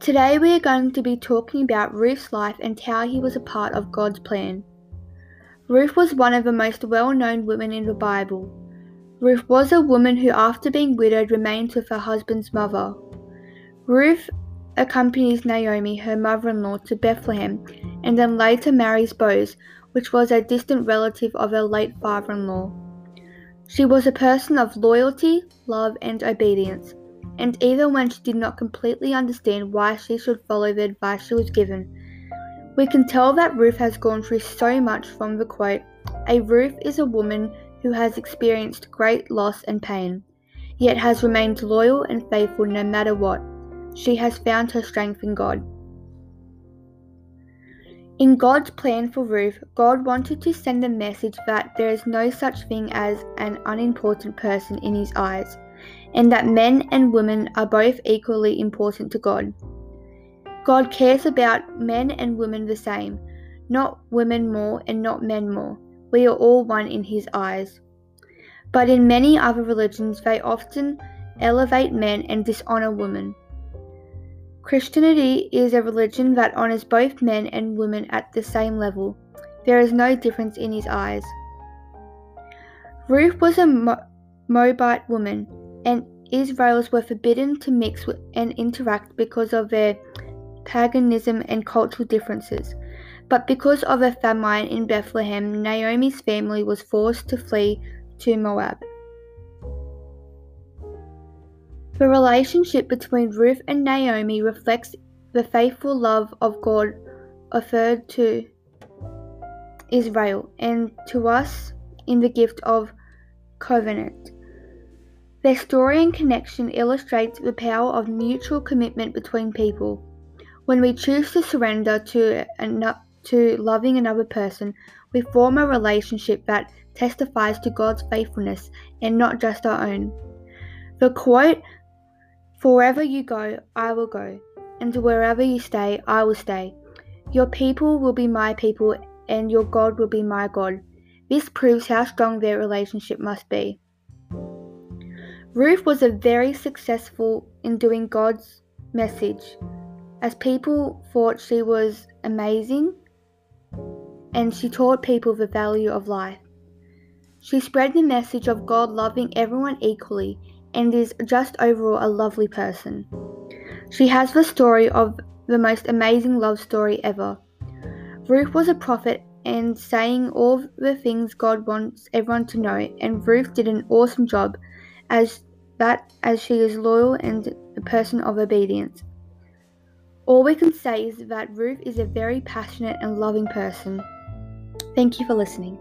Today we are going to be talking about Ruth's life and how he was a part of God's plan. Ruth was one of the most well known women in the Bible. Ruth was a woman who, after being widowed, remained with her husband's mother. Ruth accompanies Naomi, her mother in law, to Bethlehem and then later marries Boaz, which was a distant relative of her late father in law. She was a person of loyalty, love, and obedience, and even when she did not completely understand why she should follow the advice she was given, we can tell that Ruth has gone through so much from the quote A Ruth is a woman who has experienced great loss and pain, yet has remained loyal and faithful no matter what. She has found her strength in God. In God's plan for Ruth, God wanted to send a message that there is no such thing as an unimportant person in His eyes, and that men and women are both equally important to God. God cares about men and women the same, not women more and not men more. We are all one in His eyes. But in many other religions, they often elevate men and dishonor women. Christianity is a religion that honors both men and women at the same level. There is no difference in his eyes. Ruth was a Mo- Moabite woman, and Israelites were forbidden to mix and interact because of their paganism and cultural differences. But because of a famine in Bethlehem, Naomi's family was forced to flee to Moab. The relationship between Ruth and Naomi reflects the faithful love of God offered to Israel and to us in the gift of covenant. Their story and connection illustrates the power of mutual commitment between people. When we choose to surrender to, an- to loving another person, we form a relationship that testifies to God's faithfulness and not just our own. The quote for wherever you go, I will go, and wherever you stay, I will stay. Your people will be my people, and your God will be my God. This proves how strong their relationship must be. Ruth was a very successful in doing God's message, as people thought she was amazing, and she taught people the value of life. She spread the message of God loving everyone equally and is just overall a lovely person. She has the story of the most amazing love story ever. Ruth was a prophet and saying all the things God wants everyone to know, and Ruth did an awesome job as that as she is loyal and a person of obedience. All we can say is that Ruth is a very passionate and loving person. Thank you for listening.